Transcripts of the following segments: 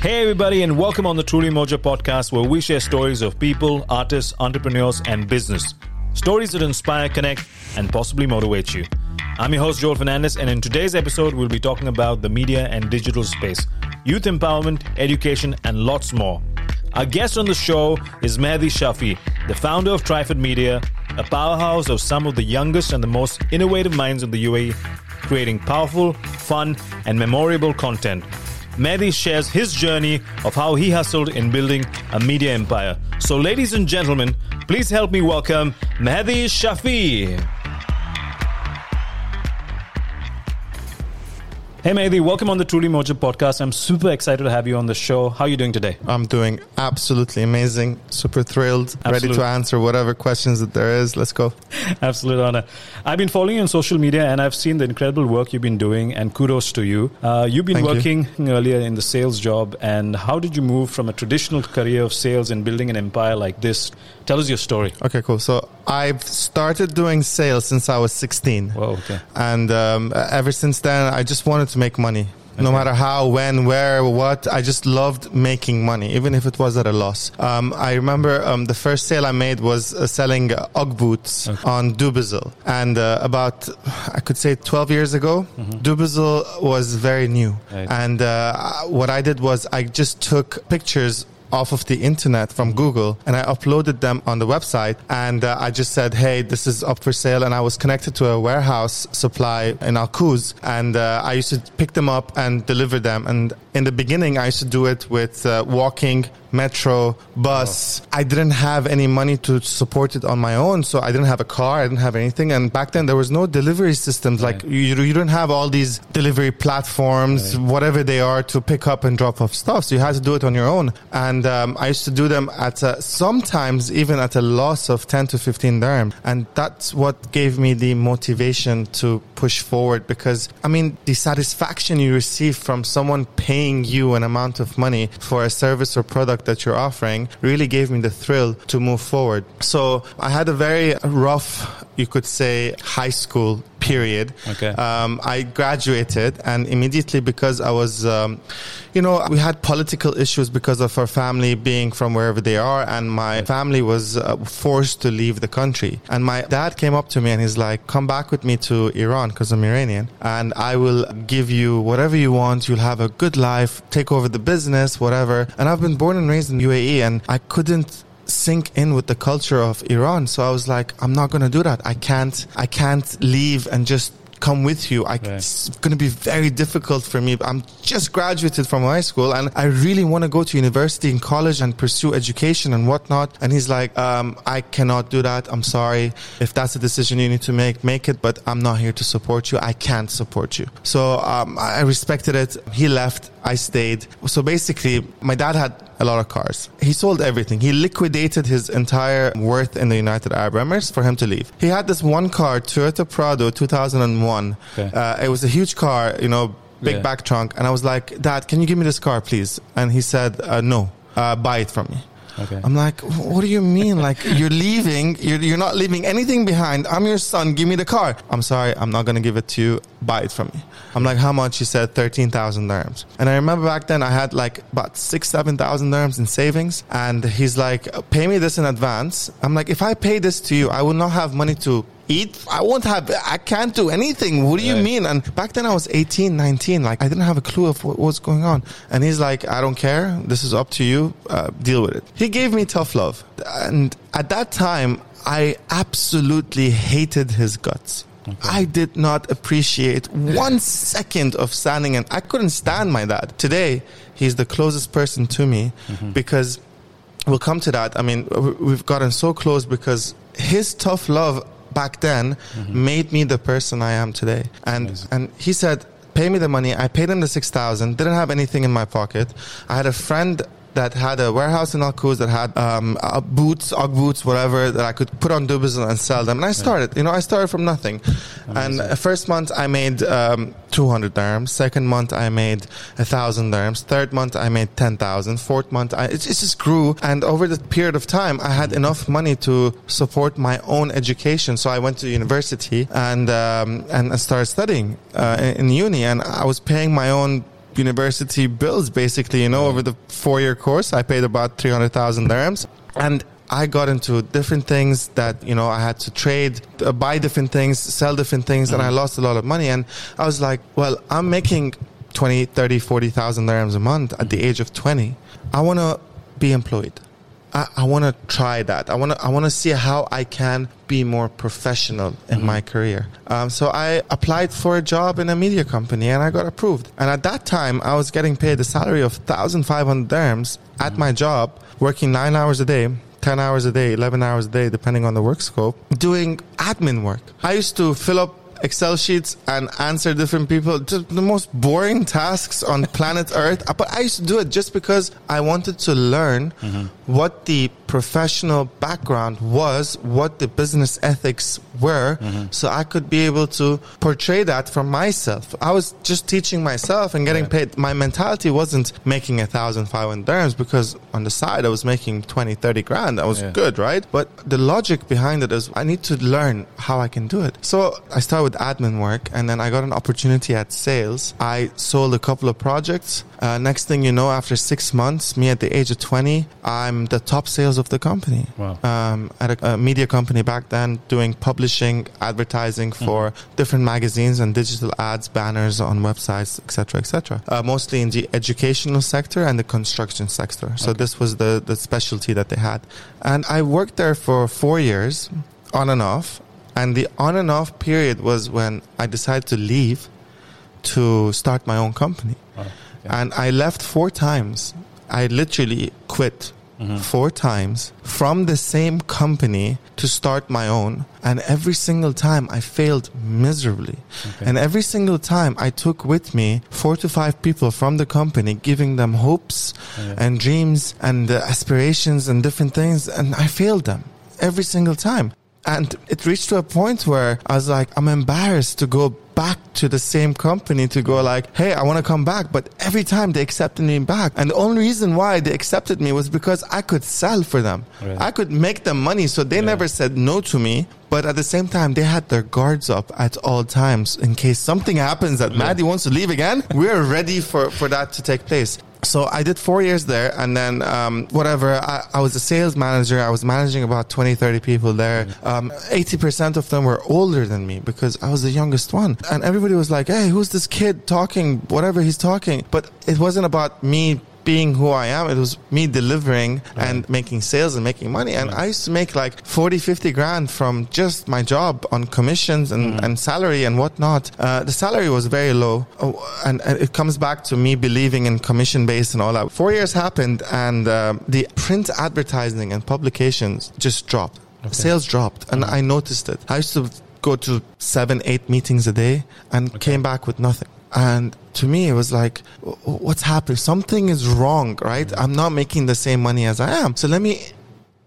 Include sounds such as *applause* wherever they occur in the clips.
Hey, everybody, and welcome on the Truly Mojo podcast, where we share stories of people, artists, entrepreneurs, and business. Stories that inspire, connect, and possibly motivate you. I'm your host, Joel Fernandez, and in today's episode, we'll be talking about the media and digital space, youth empowerment, education, and lots more. Our guest on the show is Mehdi Shafi, the founder of Trifid Media, a powerhouse of some of the youngest and the most innovative minds in the UAE, creating powerful, fun, and memorable content. Mehdi shares his journey of how he hustled in building a media empire. So, ladies and gentlemen, please help me welcome Mehdi Shafi. Hey Mehdi, welcome on the Truly Mojo podcast. I'm super excited to have you on the show. How are you doing today? I'm doing absolutely amazing. Super thrilled. Ready to answer whatever questions that there is. Let's go. *laughs* Absolute honor. I've been following you on social media and I've seen the incredible work you've been doing and kudos to you. Uh, you've been Thank working you. earlier in the sales job and how did you move from a traditional career of sales and building an empire like this? Tell us your story. Okay, cool. So I've started doing sales since I was 16. Whoa, okay. And um, ever since then, I just wanted to make money. No matter how, when, where, what, I just loved making money, even if it was at a loss. Um, I remember um, the first sale I made was uh, selling uh, Ugg boots Okay. on Dubizzle. And uh, about, I could say 12 years ago, Dubizzle was very new. Mm-hmm. Right. And uh, what I did was I just took pictures off of the internet from Google and I uploaded them on the website and uh, I just said, hey, this is up for sale. And I was connected to a warehouse supply in Al Quoz and uh, I used to pick them up and deliver them. And in the beginning, I used to do it with uh, walking, metro, bus. I didn't have any money to support it on my own. So I didn't have a car. I didn't have anything. And back then there was no delivery systems. Like you, you don't have all these delivery platforms, whatever they are, to pick up and drop off stuff. So you had to do it on your own. And um, I used to do them at a, sometimes even at a loss of 10 to 15 dirham. And that's what gave me the motivation to push forward because, I mean, the satisfaction you receive from someone paying you an amount of money for a service or product that you're offering really gave me the thrill to move forward. So I had a very rough, you could say, high school period. Okay. Um, I graduated, and immediately because I was, um, you know, we had political issues because of our family being from wherever they are, and my family was uh, forced to leave the country. And my dad came up to me and he's like, "Come back with me to Iran because I'm Iranian, and I will give you whatever you want. You'll have a good life, take over the business, whatever." And I've been born and raised in UAE, and I couldn't sink in with the culture of Iran. So I was like, I'm not going to do that. I can't, I can't leave and just come with you. I, Right. It's going to be very difficult for me. I'm just graduated from high school and I really want to go to university and college and pursue education and whatnot. And he's like, um, I cannot do that. I'm sorry. If that's a decision you need to make, make it, but I'm not here to support you. I can't support you. So, um, I respected it. He left. I stayed. So basically, my dad had a lot of cars. He sold everything. He liquidated his entire worth in the United Arab Emirates for him to leave. He had this one car, Toyota Prado 2001. Okay. Uh, it was a huge car, you know, big Yeah. back trunk. And I was like, Dad, can you give me this car, please? And he said, uh, No, uh, buy it from me. Okay. I'm like, what do you mean? *laughs* Like, you're leaving, you're, you're not leaving anything behind. I'm your son, give me the car. I'm sorry, I'm not going to give it to you. Buy it from me. I'm like, how much? He said 13,000 dirhams. And I remember back then I had like about six, 7,000 dirhams in savings. And he's like, pay me this in advance. I'm like, if I pay this to you, I will not have money to eat. I won't have, I can't do anything. What do you Right. mean? And back then I was 18, 19. Like I didn't have a clue of what was going on. And he's like, I don't care. This is up to you. Uh, deal with it. He gave me tough love. And at that time, I absolutely hated his guts. I did not appreciate one second of standing and I couldn't stand my dad. Today, he's the closest person to me because we'll come to that. I mean, we've gotten so close because his tough love back then mm-hmm. made me the person I am today. And Amazing. and he said, "Pay me the money." I paid him the six thousand. Didn't have anything in my pocket. I had a friend that had a warehouse in Al that had um, uh, boots, Ugg boots, whatever that I could put on Dubizzle and sell them. And I started, you know, I started from nothing. And uh, first month I made um, 200 dirhams. Second month I made a thousand dirhams. Third month I made 10,000. Fourth month I, it, it just grew. And over the period of time, I had enough money to support my own education. So I went to university and um, and I started studying uh, in, in uni, and I was paying my own university bills basically, you know, over the four year course. I paid about 300,000 dirhams. And I got into different things that, you know, I had to trade, uh, buy different things, sell different things, mm-hmm. and I lost a lot of money. And I was like, well, I'm making 20, 30, 40,000 dirhams a month at the age of 20. I want to be employed. I, I want to try that. I want to I want to see how I can be more professional in mm-hmm. my career. Um, so I applied for a job in a media company and I got approved. And at that time, I was getting paid a salary of 1,500 dirhams at mm-hmm. my job, working nine hours a day. 10 hours a day, 11 hours a day, depending on the work scope, doing admin work. I used to fill up Excel sheets and answer different people. Just the most boring tasks on *laughs* planet Earth. But I used to do it just because I wanted to learn mm-hmm. What the professional background was, what the business ethics were, mm-hmm. so I could be able to portray that for myself. I was just teaching myself and getting paid. My mentality wasn't making a thousand five hundred dirhams because on the side I was making 20, 30 grand. That was yeah. good, right? But the logic behind it is I need to learn how I can do it. So I started with admin work and then I got an opportunity at sales. I sold a couple of projects. Uh, next thing you know, after six months, me at the age of 20, I'm the top sales of the company. Wow. Um, at a, a, media company back then, doing publishing, advertising mm-hmm. for mm-hmm. different magazines and digital ads, banners on websites, etc., etc. Uh, mostly in the educational sector and the construction sector. So okay. this was the the specialty that they had, and I worked there for four years, on and off. And the on and off period was when I decided to leave to start my own company. Oh, And I left four times. I literally quit mm-hmm. four times from the same company to start my own. And every single time I failed miserably. Okay. And every single time I took with me four to five people from the company, giving them hopes yeah. and dreams and uh, aspirations and different things. And I failed them every single time. And it reached to a point where I was like, I'm embarrassed to go back to the same company to go like, hey, I want to come back. But every time they accepted me back. And the only reason why they accepted me was because I could sell for them. Right. I could make them money. So they yeah. never said no to me. But at the same time, they had their guards up at all times in case something happens that yeah. Mehdi wants to leave again. We're ready for, for that to take place so I did four years there and then um, whatever I, I, was a sales manager. I was managing about 20 30 people there. Um, 80% of them were older than me because I was the youngest one. And everybody was like hey who's this kid talking? Whatever he's talking. But it wasn't about me being who I am. It was me delivering right. and making sales and making money. And right. I used to make like 40, 50 grand from just my job on commissions and, mm-hmm. and salary and whatnot. Uh, the salary was very low. Oh, and, and, it comes back to me believing in commission based and all that. Four years happened and uh, the print advertising and publications just dropped. Okay. Sales dropped and mm-hmm. I noticed it. I used to go to seven, eight meetings a day and okay. came back with nothing. And to me, it was like, what's happening? Something is wrong, right? I'm not making the same money as I am. So let me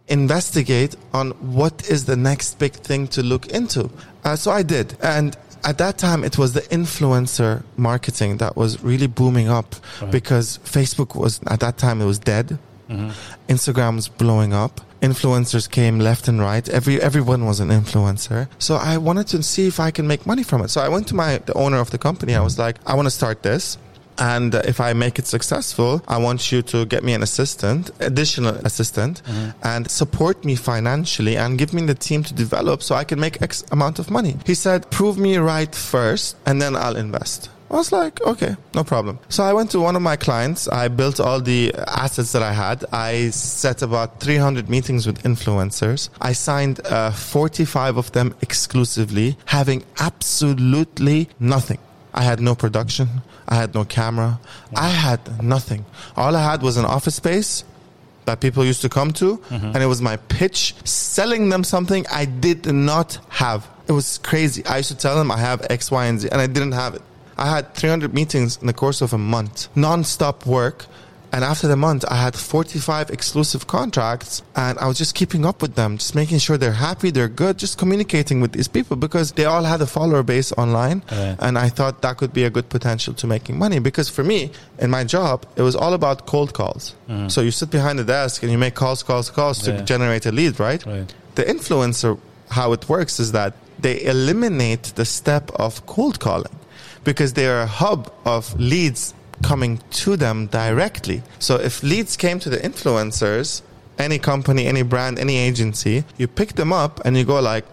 investigate on what is the next big thing to look into. Uh, so I did. And at that time, it was the influencer marketing that was really booming up right. because Facebook was, at that time, it was dead. Mm-hmm. Instagram was blowing up influencers came left and right. Every everyone was an influencer. So I wanted to see if I can make money from it. So I went to my the owner of the company. I was like, I want to start this. And if I make it successful, I want you to get me an assistant, additional assistant, mm-hmm. and support me financially and give me the team to develop so I can make X amount of money. He said, prove me right first and then I'll invest. I was like, okay, no problem. So I went to one of my clients. I built all the assets that I had. I set about 300 meetings with influencers. I signed uh, 45 of them exclusively, having absolutely nothing. I had no production. I had no camera. I had nothing. All I had was an office space that people used to come to, mm-hmm. and it was my pitch selling them something I did not have. It was crazy. I used to tell them I have X, Y, and Z, and I didn't have it. I had 300 meetings in the course of a month, non-stop work. And after the month, I had 45 exclusive contracts and I was just keeping up with them, just making sure they're happy, they're good, just communicating with these people because they all had a follower base online. Right. And I thought that could be a good potential to making money because for me, in my job, it was all about cold calls. Mm-hmm. So you sit behind the desk and you make calls, calls, calls yeah. to generate a lead, right? right? The influencer, how it works is that they eliminate the step of cold calling because they are a hub of leads coming to them directly. So if leads came to the influencers, any company, any brand, any agency, you pick them up and you go like,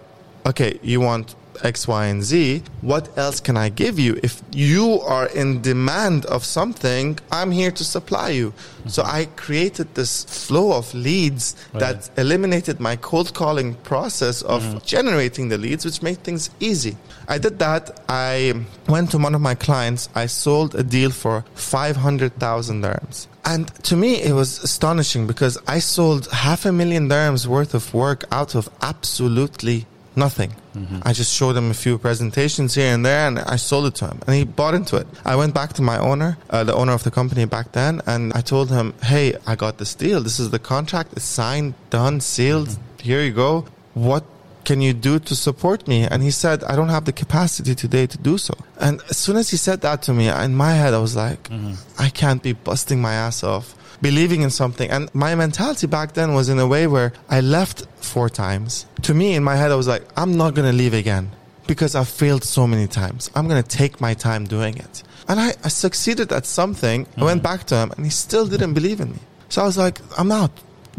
okay, you want X, Y, and Z. What else can I give you? If you are in demand of something, I'm here to supply you. Mm-hmm. So I created this flow of leads right. that eliminated my cold calling process of mm-hmm. generating the leads, which made things easy. I did that. I went to one of my clients. I sold a deal for 500,000 dirhams. And to me, it was astonishing because I sold half a million dirhams worth of work out of absolutely nothing. Mm-hmm. I just showed him a few presentations here and there, and I sold it to him, and he bought into it. I went back to my owner, uh, the owner of the company back then, and I told him, "Hey, I got this deal. This is the contract. It's signed, done, sealed. Mm-hmm. Here you go. What can you do to support me? And he said, I don't have the capacity today to do so. And as soon as he said that to me, in my head, I was like, mm-hmm. I can't be busting my ass off believing in something. And my mentality back then was in a way where I left four times. To me, in my head, I was like, I'm not going to leave again because I've failed so many times. I'm going to take my time doing it. And I, I succeeded at something. Mm-hmm. I went mm-hmm. back to him and he still didn't believe in me. So I was like, I'm out,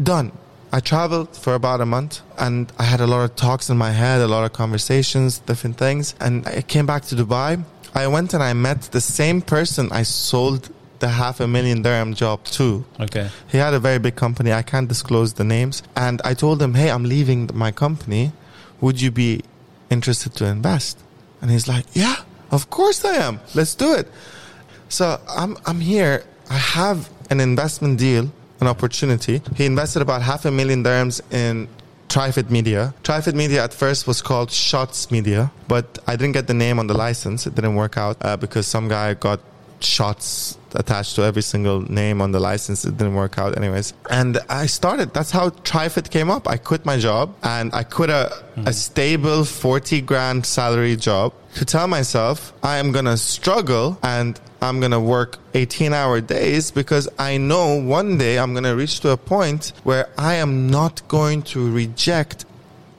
done. I traveled for about a month and I had a lot of talks in my head, a lot of conversations, different things. And I came back to Dubai. I went and I met the same person I sold the half a million dirham job too. Okay. He had a very big company. I can't disclose the names. And I told him, hey, I'm leaving my company. Would you be interested to invest? And he's like, yeah, of course I am. Let's do it. So I'm, I'm here. I have an investment deal, an opportunity. He invested about half a million dirhams in Trifid Media. Trifid Media at first was called Shots Media, but I didn't get the name on the license. It didn't work out uh, because some guy got shots attached to every single name on the license. It didn't work out anyways. And I started. That's how Trifid came up. I quit my job and I quit a, mm-hmm. a stable 40 grand salary job to tell myself I am going to struggle and I'm going to work 18 hour days because I know one day I'm going to reach to a point where I am not going to reject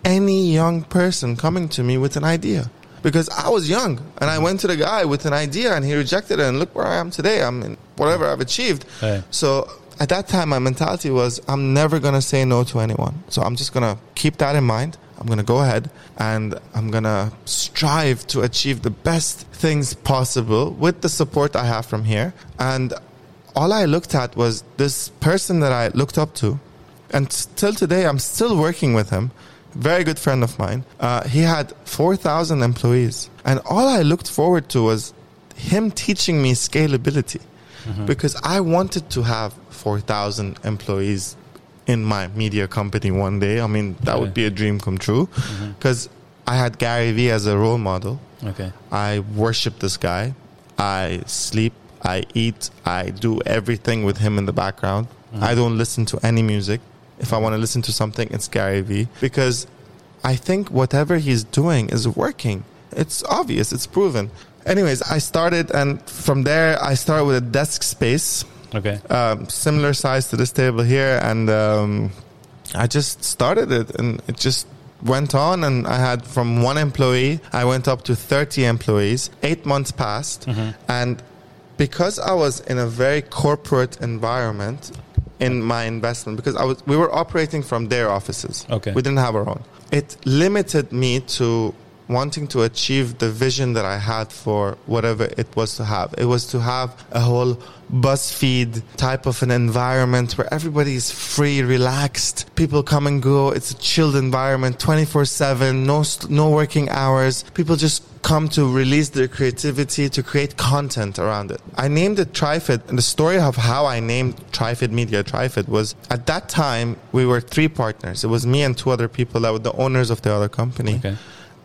any young person coming to me with an idea because I was young and I went to the guy with an idea and he rejected it and look where I am today. I'm in whatever I've achieved. Hey. So at that time, my mentality was I'm never going to say no to anyone. So I'm just going to keep that in mind. I'm going to go ahead and I'm going to strive to achieve the best things possible with the support I have from here. And all I looked at was this person that I looked up to. And till today, I'm still working with him very good friend of mine. Uh, he had 4,000 employees. And all I looked forward to was him teaching me scalability mm-hmm. because I wanted to have 4,000 employees in my media company one day. I mean, that okay. would be a dream come true because mm-hmm. I had Gary Vee as a role model. Okay. I worship this guy. I sleep, I eat, I do everything with him in the background. Mm-hmm. I don't listen to any music if I want to listen to something, it's Gary Vee because I think whatever he's doing is working. It's obvious, it's proven. Anyways, I started, and from there, I started with a desk space. Okay. Um, similar size to this table here, and um, I just started it, and it just went on and I had from one employee, I went up to 30 employees. Eight months passed. Mm-hmm. And because I was in a very corporate environment, in my investment because I was we were operating from their offices. Okay. We didn't have our own. It limited me to wanting to achieve the vision that I had for whatever it was to have. It was to have a whole BuzzFeed type of an environment where everybody is free, relaxed. People come and go. It's a chilled environment, 24 7, no, no working hours. People just come to release their creativity to create content around it. I named it Trifid, and the story of how I named Trifid Media Trifid was at that time we were three partners. It was me and two other people that were the owners of the other company. Okay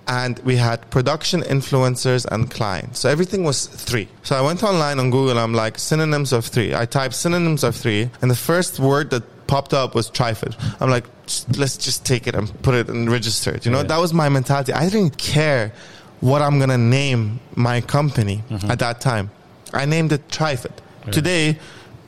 and we had production influencers and clients. So everything was three. So I went online on Google. I'm like synonyms of three. I typed synonyms of three, and the first word that popped up was Trifid. I'm like, let's just take it and put it and register it. You know, yeah. that was my mentality. I didn't care what I'm gonna name my company mm-hmm. at that time. I named it Trifid. Yeah. Today,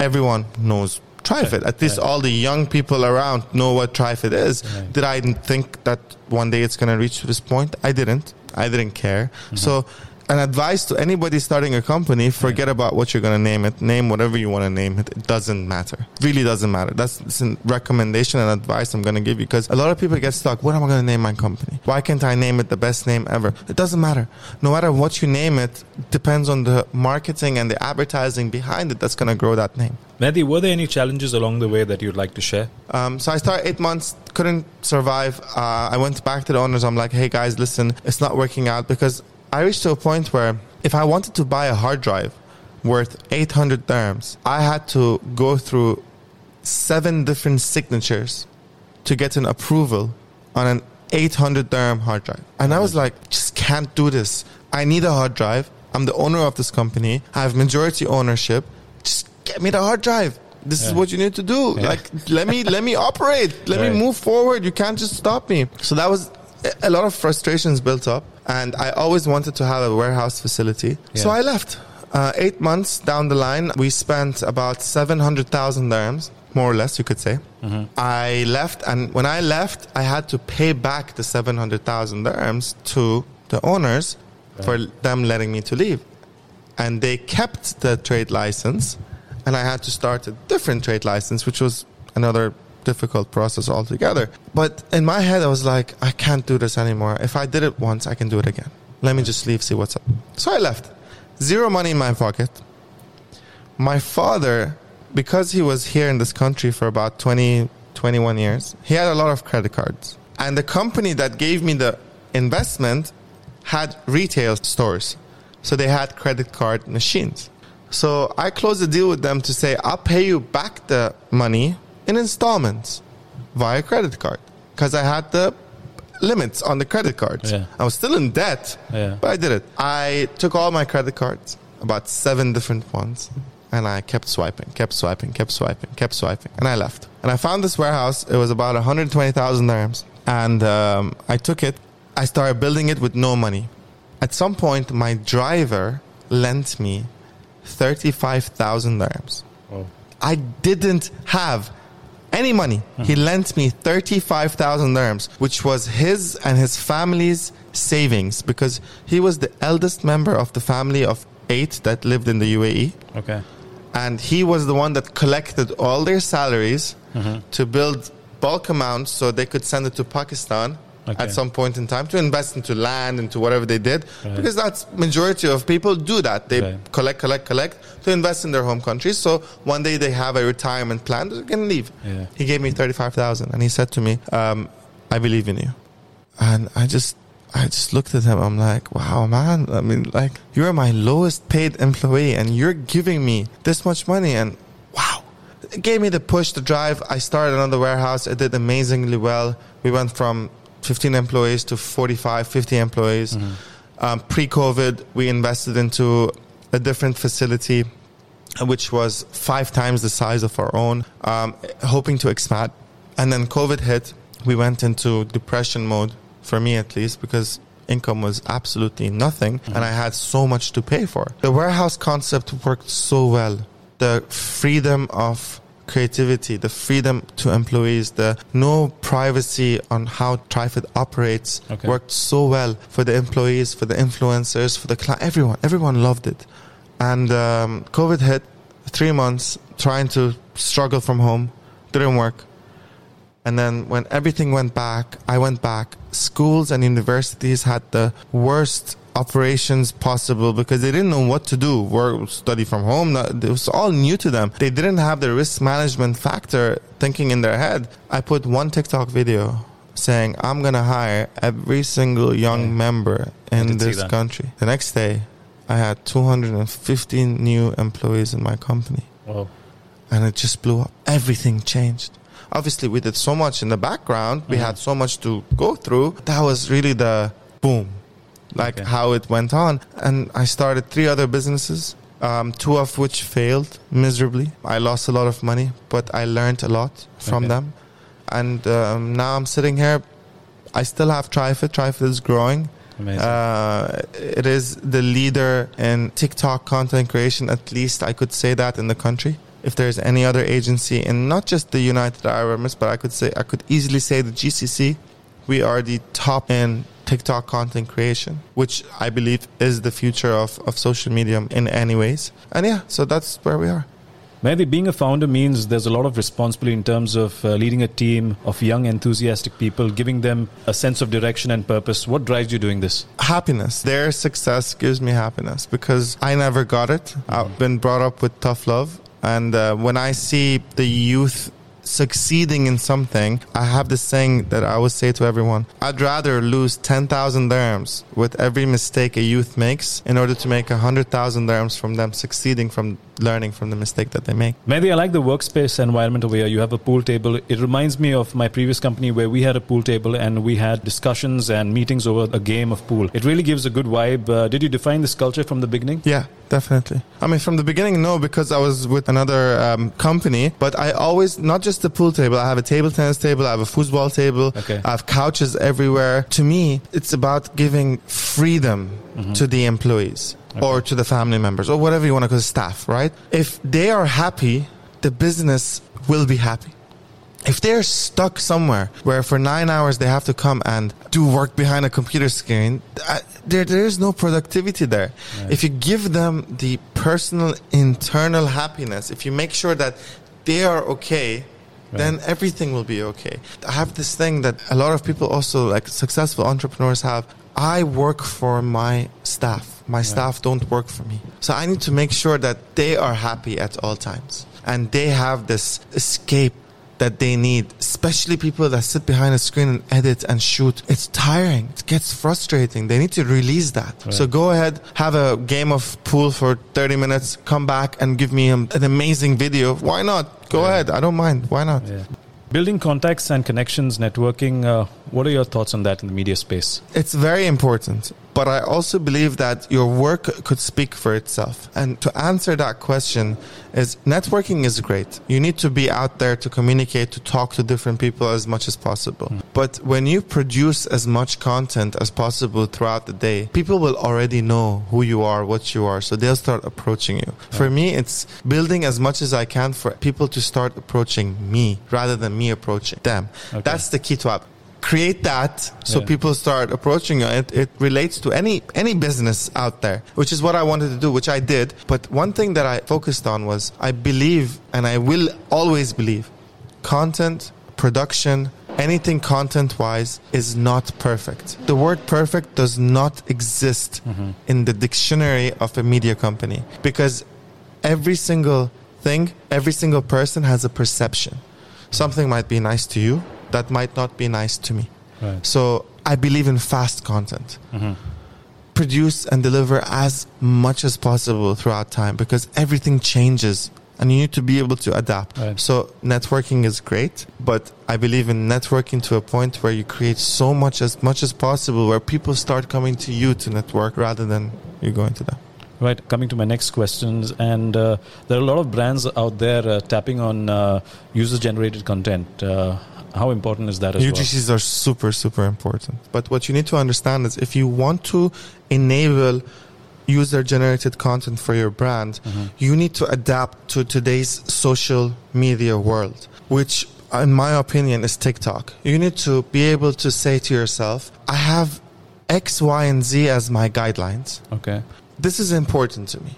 everyone knows Trifid. At least all the young people around know what Trifid is. Did I think that one day it's going to reach this point? I didn't. I didn't care. Mm-hmm. So an advice to anybody starting a company forget about what you're going to name it. Name whatever you want to name it. It doesn't matter. Really doesn't matter. That's a recommendation and advice i'm going to give you because a lot of people get stuck. What am i going to name my company? Why can't i name it the best name ever? It doesn't matter. No matter what you name it depends on the marketing and the advertising behind it that's going to grow that name. Mehdi, were there any challenges along the way that you'd like to share? Um, so I started eight months, couldn't survive. Uh, I went back to the owners. I'm like, hey guys, listen, it's not working out because I reached to a point where if I wanted to buy a hard drive worth 800 dirhams, I had to go through seven different signatures to get an approval on an 800 dirham hard drive. And I was like, just can't do this. I need a hard drive. I'm the owner of this company. I have majority ownership. Just get me the hard drive. This yeah. is what you need to do. Yeah. Like, let me, let me operate. Let right. me move forward. You can't just stop me. So that was a lot of frustrations built up and I always wanted to have a warehouse facility. Yeah. So I left. Uh, eight months down the line, we spent about 700,000 dirhams, more or less, you could say. Mm-hmm. I left, and when I left, I had to pay back the 700,000 dirhams to the owners right. for them letting me to leave. And they kept the trade license, and I had to start a different trade license, which was another difficult process altogether. But in my head, I was like, I can't do this anymore. If I did it once, I can do it again. Let me just leave, see what's up. So I left. Zero money in my pocket. My father, because he was here in this country for about 20, 21 years, he had a lot of credit cards. And the company that gave me the investment had retail stores. So they had credit card machines. So I closed a deal with them to say, I'll pay you back the money in installments via credit card because I had the limits on the credit cards. Yeah. I was still in debt, yeah. but I did it. I took all my credit cards, about seven different ones, and I kept swiping, kept swiping, kept swiping, kept swiping, and I left. And I found this warehouse. It was about 120,000 dirhams, and um, I took it. I started building it with no money. At some point, my driver lent me 35,000 dirhams. Oh. I didn't have any money. Mm-hmm. He lent me 35,000 dirhams, which was his and his family's savings because he was the eldest member of the family of eight that lived in the UAE. Okay. And he was the one that collected all their salaries mm-hmm. to build bulk amounts so they could send it to Pakistan okay. at some point in time to invest into land, into whatever they did, right. because that's majority of people do that. They right. collect, collect, collect to invest in their home countries. So one day they have a retirement plan, they can leave. Yeah. He gave me thirty five thousand, and he said to me, um, "I believe in you," and I just. I just looked at him. I'm like, wow, man. I mean, like, you're my lowest paid employee and you're giving me this much money. And wow, it gave me the push, the drive. I started another warehouse. I did amazingly well. We went from 15 employees to 45, 50 employees. Mm-hmm. Um, Pre COVID, we invested into a different facility, which was five times the size of our own, um, hoping to expand. And then COVID hit. We went into depression mode, for me at least, because income was absolutely nothing mm-hmm. and I had so much to pay for. The warehouse concept worked so well. The freedom of creativity, the freedom to employees, the no privacy on how Trifid operates okay. worked so well for the employees, for the influencers, for the client, everyone. Everyone loved it. And um, COVID hit, three months trying to struggle from home, didn't work. And then when everything went back, I went back. Schools and universities had the worst operations possible because they didn't know what to do. Work, study from home. It was all new to them. They didn't have the risk management factor thinking in their head. I put one TikTok video saying, I'm going to hire every single young yeah. member in this country. The next day, I had 215 new employees in my company. Wow. And it just blew up. Everything changed. Obviously, we did so much in the background. We mm-hmm. had so much to go through. That was really the boom like okay. how it went on. And I started three other businesses, um, two of which failed miserably. I lost a lot of money, but I learned a lot from okay. them. And um, now I'm sitting here. I still have Trifid. Trifid is growing. Uh, it is the leader in TikTok content creation. At least I could say that in the country. If there's any other agency in not just the United Arab Emirates, but I could say I could easily say the GCC, we are the top in TikTok content creation, which I believe is the future of, of social media in any ways. And yeah, so that's where we are. Maybe being a founder means there's a lot of responsibility in terms of uh, leading a team of young, enthusiastic people, giving them a sense of direction and purpose. What drives you doing this? Happiness. Their success gives me happiness because I never got it. I've been brought up with tough love. And uh, when I see the youth succeeding in something, I have this saying that I always say to everyone I'd rather lose 10,000 dirhams with every mistake a youth makes in order to make 100,000 dirhams from them succeeding from learning from the mistake that they make. Maybe I like the workspace environment over here. You have a pool table. It reminds me of my previous company where we had a pool table and we had discussions and meetings over a game of pool. It really gives a good vibe. Uh, did you define this culture from the beginning? Yeah, definitely. I mean, from the beginning, no, because I was with another um, company, but I always, not just the pool table, I have a table tennis table, I have a football table, okay. I have couches everywhere. To me, it's about giving freedom mm-hmm. to the employees okay. or to the family members or whatever you want to call staff, right? If they are happy, the business will be happy. If they're stuck somewhere where for nine hours they have to come and do work behind a computer screen, uh, there, there is no productivity there. Right. If you give them the personal internal happiness, if you make sure that they are okay, Right. then everything will be okay. I have this thing that a lot of people also like successful entrepreneurs have. I work for my staff. My right. staff don't work for me. So I need to make sure that they are happy at all times and they have this escape that they need, especially people that sit behind a screen and edit and shoot. It's tiring. It gets frustrating. They need to release that. Right. So go ahead, have a game of pool for 30 minutes, come back and give me an amazing video. Why not? Go yeah. ahead. I don't mind. Why not? Yeah. Building contacts and connections, networking, uh, what are your thoughts on that in the media space? It's very important, but I also believe that your work could speak for itself. And to answer that question is networking is great. You need to be out there to communicate, to talk to different people as much as possible. Mm. But when you produce as much content as possible throughout the day, people will already know who you are, what you are, so they'll start approaching you. For me, it's building as much as I can for people to start approaching me rather than me approaching them. Okay. That's the key to it create that so yeah. people start approaching it it relates to any any business out there which is what i wanted to do which i did but one thing that i focused on was i believe and i will always believe content production anything content wise is not perfect the word perfect does not exist mm-hmm. in the dictionary of a media company because every single thing every single person has a perception something might be nice to you that might not be nice to me. Right. So I believe in fast content. Mm-hmm. Produce and deliver as much as possible throughout time because everything changes and you need to be able to adapt. Right. So networking is great, but I believe in networking to a point where you create so much as much as possible where people start coming to you to network rather than you going to them. Right, coming to my next questions, and uh, there are a lot of brands out there uh, tapping on uh, user generated content. Uh, how important is that as UGCs well? are super, super important. But what you need to understand is if you want to enable user generated content for your brand, mm-hmm. you need to adapt to today's social media world, which in my opinion is TikTok. You need to be able to say to yourself, I have X, Y, and Z as my guidelines. Okay. This is important to me.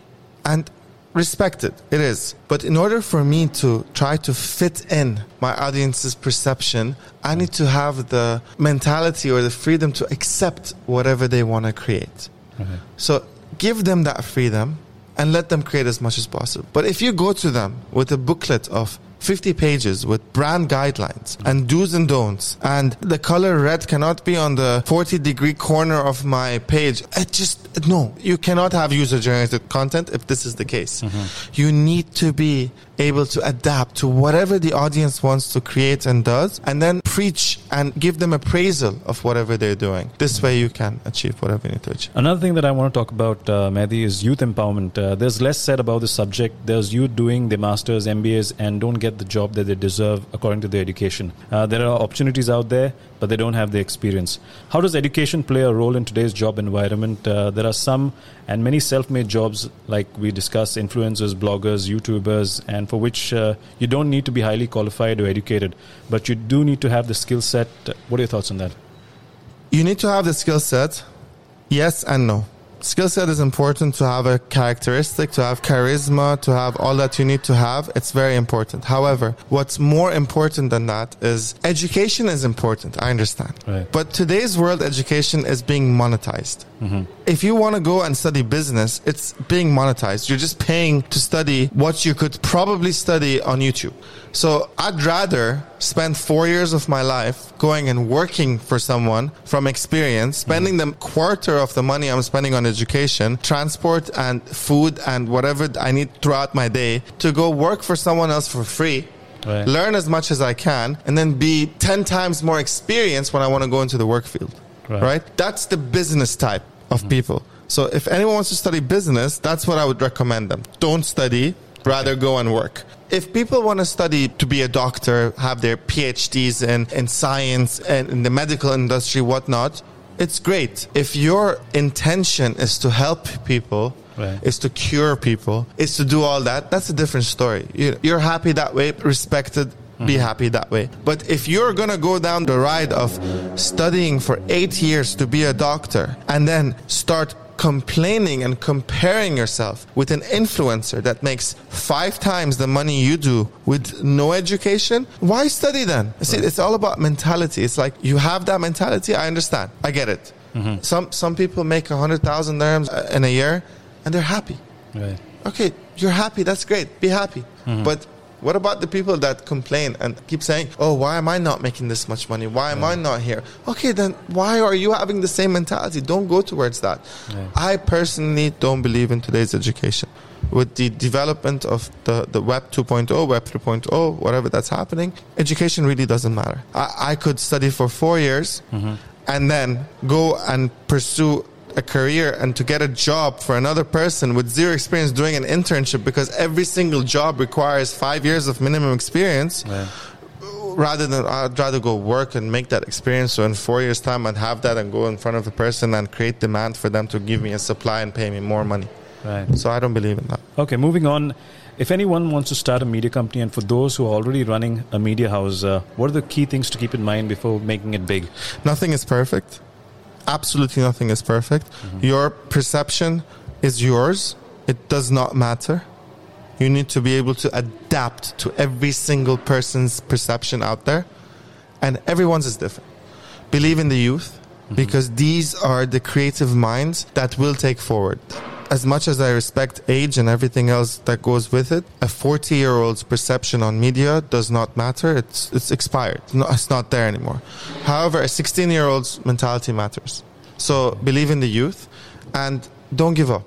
And respect it. It is. But in order for me to try to fit in my audience's perception, I need to have the mentality or the freedom to accept whatever they want to create. Okay. So give them that freedom and let them create as much as possible. But if you go to them with a booklet of 50 pages with brand guidelines and do's and don'ts. And the color red cannot be on the 40 degree corner of my page. It just, no, you cannot have user generated content if this is the case. Mm-hmm. You need to be able to adapt to whatever the audience wants to create and does, and then preach and give them appraisal of whatever they're doing. This way, you can achieve whatever you need to achieve. Another thing that I want to talk about, uh, Mehdi, is youth empowerment. Uh, there's less said about the subject. There's youth doing their masters, MBAs, and don't get the job that they deserve according to their education. Uh, there are opportunities out there, but they don't have the experience. How does education play a role in today's job environment? Uh, there are some and many self-made jobs, like we discuss, influencers, bloggers, YouTubers, and for which uh, you don't need to be highly qualified or educated, but you do need to have the skill set. What are your thoughts on that? You need to have the skill set. Yes and no skill set is important to have a characteristic, to have charisma, to have all that you need to have. It's very important. However, what's more important than that is education is important. I understand. Right. But today's world, education is being monetized. Mm-hmm. If you want to go and study business, it's being monetized. You're just paying to study what you could probably study on YouTube. So I'd rather spend four years of my life going and working for someone from experience, spending mm-hmm. the quarter of the money I'm spending on education, transport and food and whatever I need throughout my day to go work for someone else for free. Right. Learn as much as I can and then be 10 times more experienced when I want to go into the work field. Right. right? That's the business type of mm-hmm. people. So if anyone wants to study business, that's what I would recommend them. Don't study, rather go and work if people want to study to be a doctor, have their PhDs in, in science and in the medical industry, whatnot, it's great. If your intention is to help people, right. is to cure people, is to do all that, that's a different story. You're happy that way, respected, mm-hmm. be happy that way. But if you're gonna go down the ride of studying for eight years to be a doctor and then start complaining and comparing yourself with an influencer that makes five times the money you do with no education, why study then? See, it's all about mentality. It's like you have that mentality. I understand. I get it. Mm-hmm. Some some people make a hundred thousand dirhams in a year, and they're happy. Right. Okay, you're happy. That's great. Be happy. Mm-hmm. But what about the people that complain and keep saying, "Oh, why am I not making this much money? Why am yeah. I not here?" Okay, then why are you having the same mentality? Don't go towards that. Yeah. I personally don't believe in today's education. With the development of the, the Web 2.0, Web 3.0, whatever that's happening, education really doesn't matter. I, I could study for four years mm-hmm. and then go and pursue a career and to get a job for another person with zero experience doing an internship because every single job requires five years of minimum experience. Yeah. Rather than I'd rather go work and make that experience. So in four years' time, I'd have that and go in front of the person and create demand for them to give me a supply and pay me more money. Right. So I don't believe in that. Okay, moving on. If anyone wants to start a media company, and for those who are already running a media house, uh, what are the key things to keep in mind before making it big? Nothing is perfect absolutely nothing is perfect. Mm-hmm. Your perception is yours. It does not matter. You need to be able to adapt to every single person's perception out there. And everyone's is different. Believe in the youth mm-hmm. because these are the creative minds that will take forward as much as I respect age and everything else that goes with it, a 40 year old's perception on media does not matter. It's, it's expired. It's not there anymore. However, a 16 year old's mentality matters. So believe in the youth and don't give up.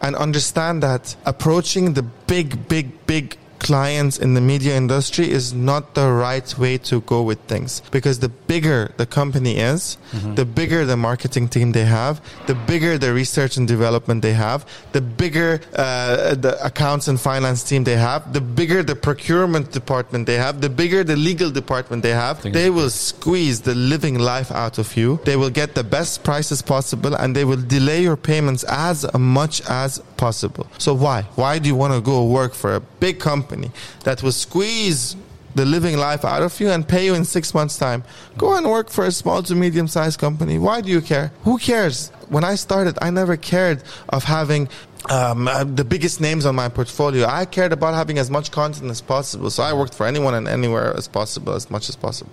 And understand that approaching the big, big, big clients in the media industry is not the right way to go with things because the bigger the company is, mm-hmm. the bigger the marketing team they have, the bigger the research and development they have, the bigger uh, the accounts and finance team they have, the bigger the procurement department they have, the bigger the legal department they have, they will squeeze the living life out of you. They will get the best prices possible and they will delay your payments as much as possible. So why? Why do you want to go work for a big company that will squeeze the living life out of you and pay you in six months' time? Go and work for a small to medium sized company. Why do you care? Who cares? When I started, I never cared of having um, uh, the biggest names on my portfolio. I cared about having as much content as possible. So I worked for anyone and anywhere as possible, as much as possible.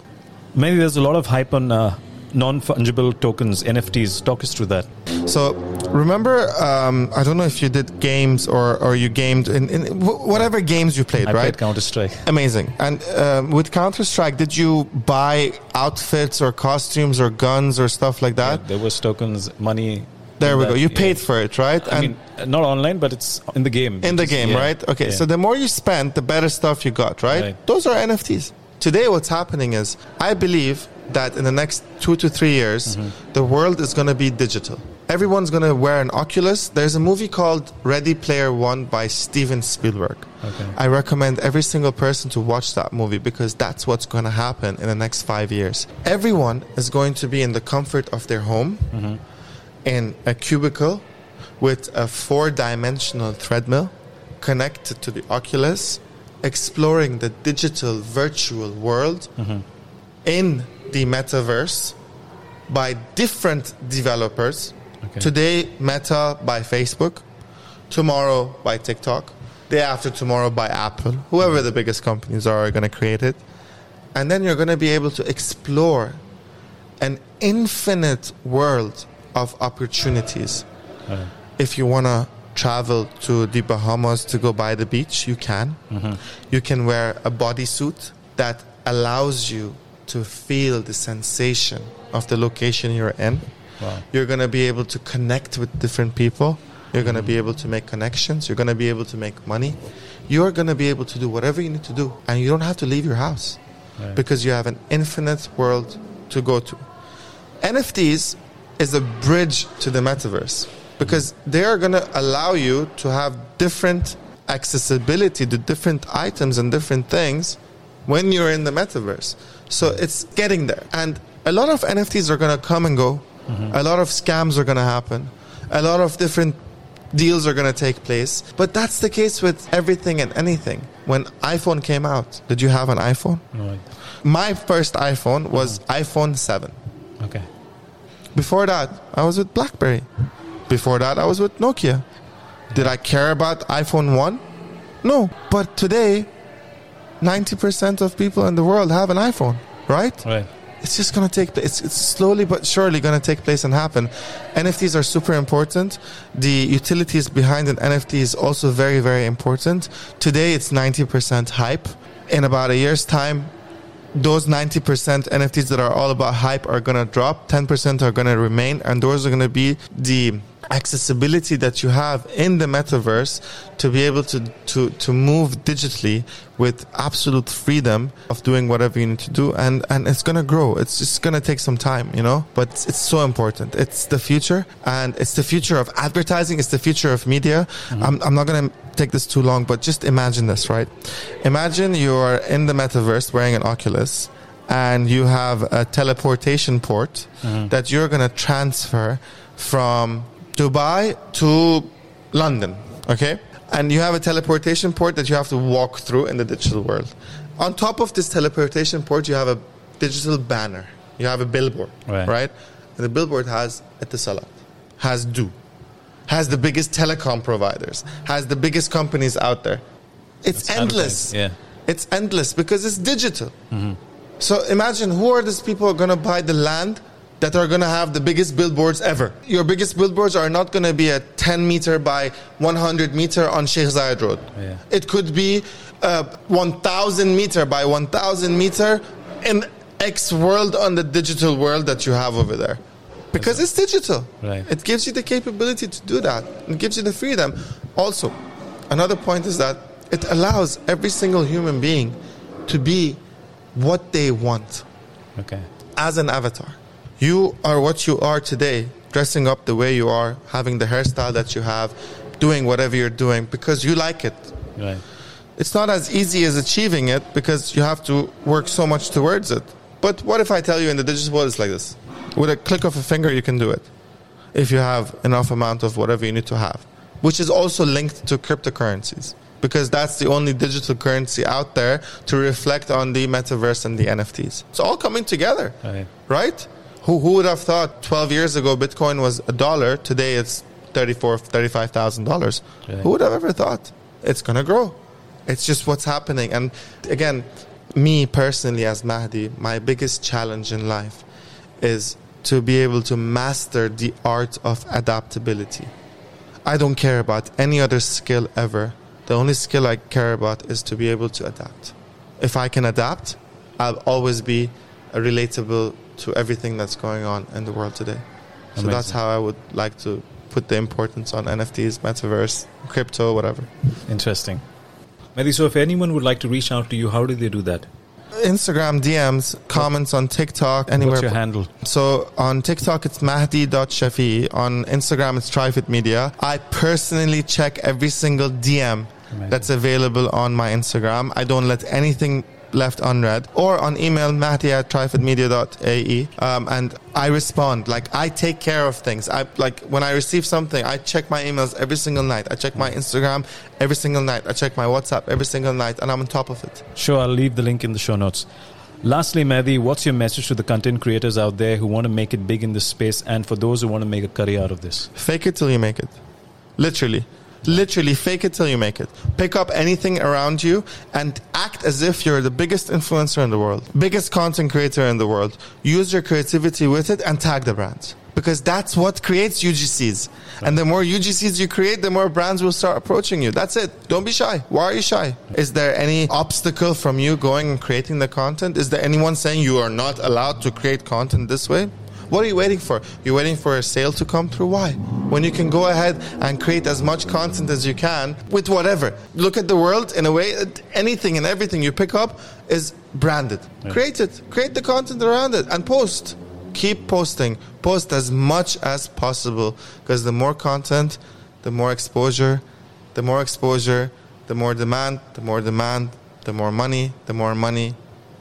Maybe there's a lot of hype on uh, non fungible tokens, NFTs. Talk us through that. So, remember, um, I don't know if you did games or, or you gamed in, in whatever games you played, I right? Played Counter Strike. Amazing. And um, with Counter Strike, did you buy outfits or costumes or guns or stuff like that? Yeah, there was tokens, money. There we that, go. You yeah. paid for it, right? I and mean, not online, but it's in the game. In the game, yeah, right? Okay. So the more you spend, the better stuff you got, right? right? Those are NFTs. Today, what's happening is, I believe that in the next two to three years, mm-hmm. the world is going to be digital. Everyone's going to wear an Oculus. There's a movie called Ready Player One by Steven Spielberg. Okay. I recommend every single person to watch that movie because that's what's going to happen in the next five years. Everyone is going to be in the comfort of their home, mm-hmm. in a cubicle with a four dimensional treadmill connected to the Oculus, exploring the digital virtual world mm-hmm. in the metaverse by different developers. Okay. Today, Meta by Facebook, tomorrow by TikTok, day after tomorrow by Apple, whoever the biggest companies are, are going to create it. And then you're going to be able to explore an infinite world of opportunities. Right. If you want to travel to the Bahamas to go by the beach, you can. Uh-huh. You can wear a bodysuit that allows you to feel the sensation of the location you're in. Wow. You're going to be able to connect with different people. You're going to be mm-hmm. able to make connections. You're going to be able to make money. You're going to be able to do whatever you need to do. And you don't have to leave your house Right. because you have an infinite world to go to. NFTs is a bridge to the metaverse because mm-hmm. they are going to allow you to have different accessibility to different items and different things when you're in the metaverse. So it's getting there. And a lot of NFTs are going to come and go. Mm-hmm. A lot of scams are going to happen. A lot of different deals are going to take place. But that's the case with everything and anything. When iPhone came out, did you have an iPhone? Right. My first iPhone was mm. iPhone 7. Okay. Before that, I was with BlackBerry. Before that, I was with Nokia. Did I care about iPhone 1? No. But today, 90% of people in the world have an iPhone, right? Right. It's just going to take place. It's, it's slowly but surely going to take place and happen. NFTs are super important. The utilities behind an NFT is also very, very important. Today, it's 90% hype. In about a year's time, those 90% NFTs that are all about hype are going to drop, 10% are going to remain, and those are going to be the accessibility that you have in the metaverse to be able to, to, to move digitally with absolute freedom of doing whatever you need to do. And, and it's going to grow. It's just going to take some time, you know, but it's, it's so important. It's the future and it's the future of advertising. It's the future of media. Mm-hmm. I'm, I'm not going to take this too long, but just imagine this, right? Imagine you're in the metaverse wearing an Oculus and you have a teleportation port mm-hmm. that you're going to transfer from Dubai to London, okay? And you have a teleportation port that you have to walk through in the digital world. On top of this teleportation port, you have a digital banner. You have a billboard, Right. right? And the billboard has Etisalat, has du, has the biggest telecom providers, has the biggest companies out there. It's That's endless. advertising, It's endless because it's digital. Mm-hmm. So imagine who are these people going to buy the land that are going to have the biggest billboards ever. Your biggest billboards are not going to be a 10 meter by 100 meter on Sheikh Zayed Road. Yeah. It could be uh, 1,000 meter by 1,000 meter in X world on the digital world that you have over there. Because it's digital. Right. It gives you the capability to do that. It gives you the freedom. Also, another point is that it allows every single human being to be what they want Okay. as an avatar. You are what you are today, dressing up the way you are, having the hairstyle that you have, doing whatever you're doing because you like it. Right. It's not as easy as achieving it because you have to work so much towards it. But what if I tell you in the digital world it's like this? With a click of a finger, you can do it if you have enough amount of whatever you need to have, which is also linked to cryptocurrencies because that's the only digital currency out there to reflect on the metaverse and the NFTs. It's all coming together, Right. right? Who, who would have thought 12 years ago Bitcoin was a dollar? Today it's 34, $35,000. Right. Who would have ever thought? It's going to grow. It's just what's happening. And again, me personally as Mehdi, my biggest challenge in life is to be able to master the art of adaptability. I don't care about any other skill ever. The only skill I care about is to be able to adapt. If I can adapt, I'll always be a relatable to everything that's going on in the world today. So that's how I would like to put the importance on NFTs, metaverse, crypto, whatever. Interesting. Mehdi, so if anyone would like to reach out to you, how do they do that? Instagram DMs, comments on TikTok, anywhere. What's your handle? So on TikTok, it's Mehdi.Shafi. On Instagram, it's Trifid Media. I personally check every single DM Amazing. that's available on my Instagram. I don't let anything left unread. Or on email, Mehdi at trifidmedia.ae. Um, and I respond. Like, I take care of things. I Like, when I receive something, I check my emails every single night. I check my Instagram every single night. I check my WhatsApp every single night. And I'm on top of it. Sure, I'll leave the link in the show notes. Lastly, Mehdi, what's your message to the content creators out there who want to make it big in this space and for those who want to make a career out of this? Fake it till you make it. Literally. Literally, fake it till you make it. Pick up anything around you and act as if you're the biggest influencer in the world, biggest content creator in the world. Use your creativity with it and tag the brands because that's what creates UGCs. And the more UGCs you create, the more brands will start approaching you. That's it. Don't be shy. Why are you shy? Is there any obstacle from you going and creating the content? Is there anyone saying you are not allowed to create content this way? What are you waiting for? You're waiting for a sale to come through? Why? When you can go ahead and create as much content as you can with whatever. Look at the world in a way, anything and everything you pick up is branded. Yeah. Create it. Create the content around it and post keep posting. Post as much as possible because the more content, the more exposure, the more exposure, the more demand, the more demand, the more money, the more money,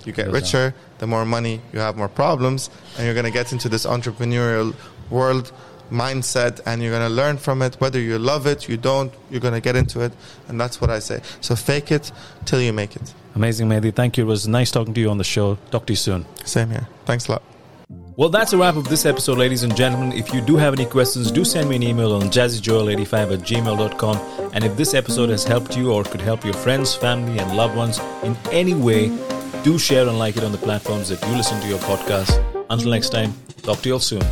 you get richer, the more money, you have more problems, and you're going to get into this entrepreneurial world mindset and you're going to learn from it. Whether you love it you don't you're going to get into it and that's what i say. So fake it till you make it. Amazing Mehdi. thank you. It was nice talking to you on the show. Talk to you soon. Same here. Thanks a lot. Well, that's a wrap of this episode, ladies and gentlemen. If you do have any questions, do send me an email on jazzyjoel85 at gmail.com. And if this episode has helped you or could help your friends, family, and loved ones in any way, do share and like it on the platforms that you listen to your podcast. Until next time, talk to you all soon.